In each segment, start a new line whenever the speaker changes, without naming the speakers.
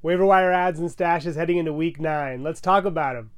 Waiver wire adds and stashes heading into week nine. Let's talk about them.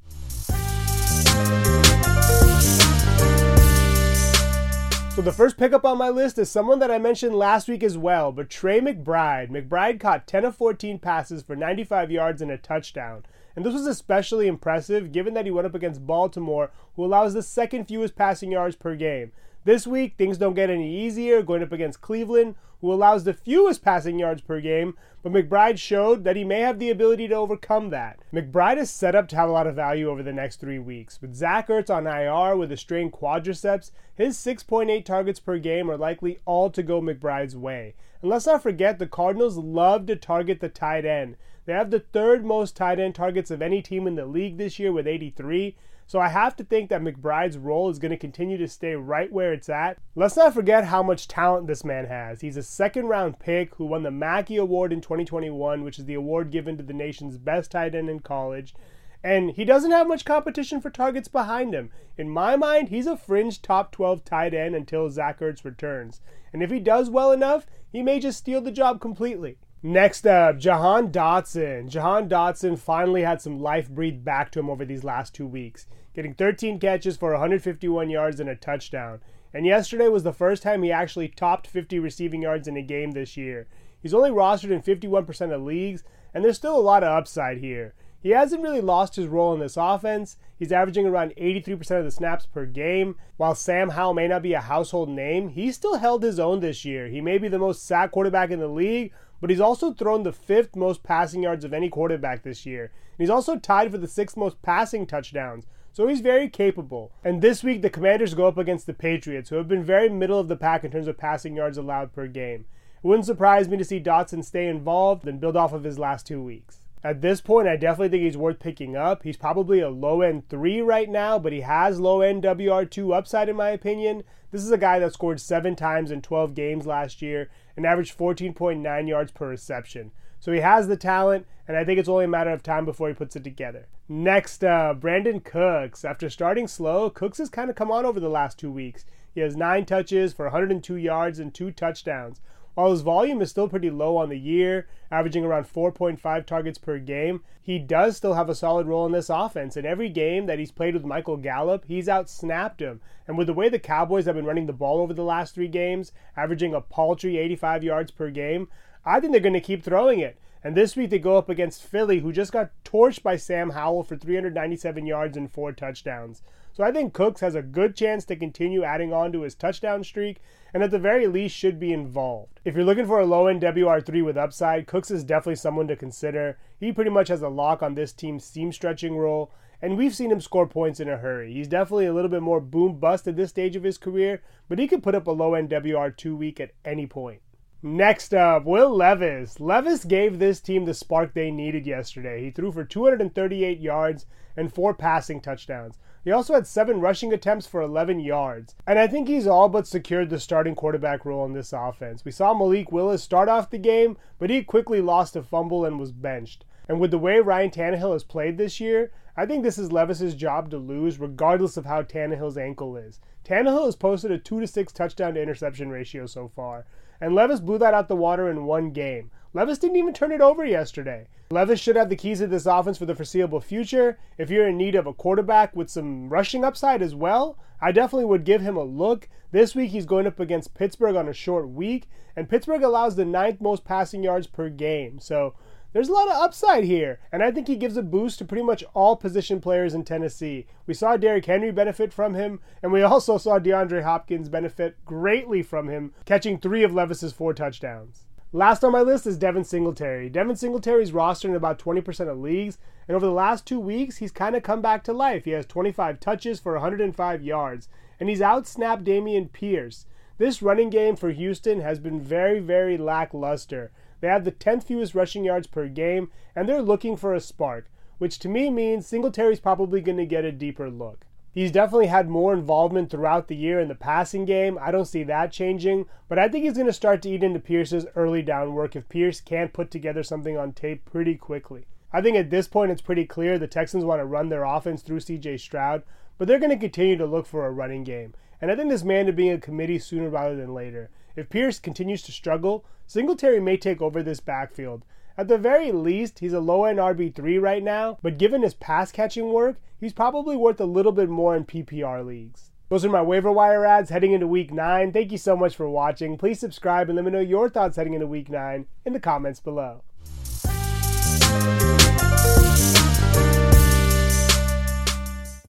So the first pickup on my list is someone that I mentioned last week as well, but Trey McBride. McBride caught 10 of 14 passes for 95 yards and a touchdown. And this was especially impressive given that he went up against Baltimore, who allows the second fewest passing yards per game. This week, things don't get any easier, going up against Cleveland, who allows the fewest passing yards per game, but McBride showed that he may have the ability to overcome that. McBride is set up to have a lot of value over the next three weeks. With Zach Ertz on IR with a strained quadriceps, his 6.8 targets per game are likely all to go McBride's way. And let's not forget, the Cardinals love to target the tight end. They have the third most tight end targets of any team in the league this year with 83. So I have to think that McBride's role is going to continue to stay right where it's at. Let's not forget how much talent this man has. He's a second round pick who won the Mackey Award in 2021, which is the award given to the nation's best tight end in college. And he doesn't have much competition for targets behind him. In my mind, he's a fringe top 12 tight end until Zach Ertz returns. And if he does well enough, he may just steal the job completely. Next up, Jahan Dotson. Jahan Dotson finally had some life breathed back to him over these last two weeks getting 13 catches for 151 yards and a touchdown. And yesterday was the first time he actually topped 50 receiving yards in a game this year. He's only rostered in 51% of leagues, and there's still a lot of upside here. He hasn't really lost his role in this offense. He's averaging around 83% of the snaps per game. While Sam Howell may not be a household name, he still held his own this year. He may be the most sacked quarterback in the league, but he's also thrown the fifth most passing yards of any quarterback this year. And he's also tied for the sixth most passing touchdowns. So he's very capable. And this week, the Commanders go up against the Patriots, who have been very middle of the pack in terms of passing yards allowed per game. It wouldn't surprise me to see Dotson stay involved and build off of his last two weeks. At this point, I definitely think he's worth picking up. He's probably a low end three right now, but he has low end WR2 upside, in my opinion. This is a guy that scored seven times in 12 games last year and averaged 14.9 yards per reception. So he has the talent, and I think it's only a matter of time before he puts it together. Next, uh, Brandin Cooks. After starting slow, Cooks has kind of come on over the last two weeks. He has nine touches for 102 yards and two touchdowns. While his volume is still pretty low on the year, averaging around 4.5 targets per game, he does still have a solid role in this offense. In every game that he's played with Michael Gallup, he's outsnapped him. And with the way the Cowboys have been running the ball over the last three games, averaging a paltry 85 yards per game, I think they're going to keep throwing it. And this week they go up against Philly, who just got torched by Sam Howell for 397 yards and four touchdowns. So I think Cooks has a good chance to continue adding on to his touchdown streak, and at the very least should be involved. If you're looking for a low end WR3 with upside, Cooks is definitely someone to consider. He pretty much has a lock on this team's seam stretching role, and we've seen him score points in a hurry. He's definitely a little bit more boom bust at this stage of his career, but he could put up a low end WR2 week at any point. Next up, Will Levis. Levis gave this team the spark they needed yesterday. He threw for 238 yards and four passing touchdowns. He also had seven rushing attempts for 11 yards. And I think he's all but secured the starting quarterback role in this offense. We saw Malik Willis start off the game, but he quickly lost a fumble and was benched. And with the way Ryan Tannehill has played this year, I think this is Levis's job to lose, regardless of how Tannehill's ankle is. Tannehill has posted a 2 to 6 touchdown to interception ratio so far and Levis blew that out the water in one game. Levis didn't even turn it over yesterday. Levis should have the keys to this offense for the foreseeable future. If you're in need of a quarterback with some rushing upside as well, I definitely would give him a look. This week he's going up against Pittsburgh on a short week, and Pittsburgh allows the ninth most passing yards per game. So there's a lot of upside here, and I think he gives a boost to pretty much all position players in Tennessee. We saw Derrick Henry benefit from him, and we also saw DeAndre Hopkins benefit greatly from him, catching three of Levis's four touchdowns. Last on my list is Devin Singletary. Devin Singletary's rostered in about 20% of leagues, and over the last two weeks, he's kind of come back to life. He has 25 touches for 105 yards, and he's outsnapped Dameon Pierce. This running game for Houston has been very, very lackluster. They have the 10th fewest rushing yards per game, and they're looking for a spark, which to me means Singletary's probably going to get a deeper look. He's definitely had more involvement throughout the year in the passing game. I don't see that changing, but I think he's going to start to eat into Pierce's early down work if Pierce can't put together something on tape pretty quickly. I think at this point it's pretty clear the Texans want to run their offense through CJ Stroud, but they're going to continue to look for a running game. And I think this man to be a committee sooner rather than later. If Pierce continues to struggle, Singletary may take over this backfield. At the very least, he's a low end RB3 right now, but given his pass catching work, he's probably worth a little bit more in PPR leagues. Those are my waiver wire adds heading into week 9. Thank you so much for watching. Please subscribe and let me know your thoughts heading into week 9 in the comments below.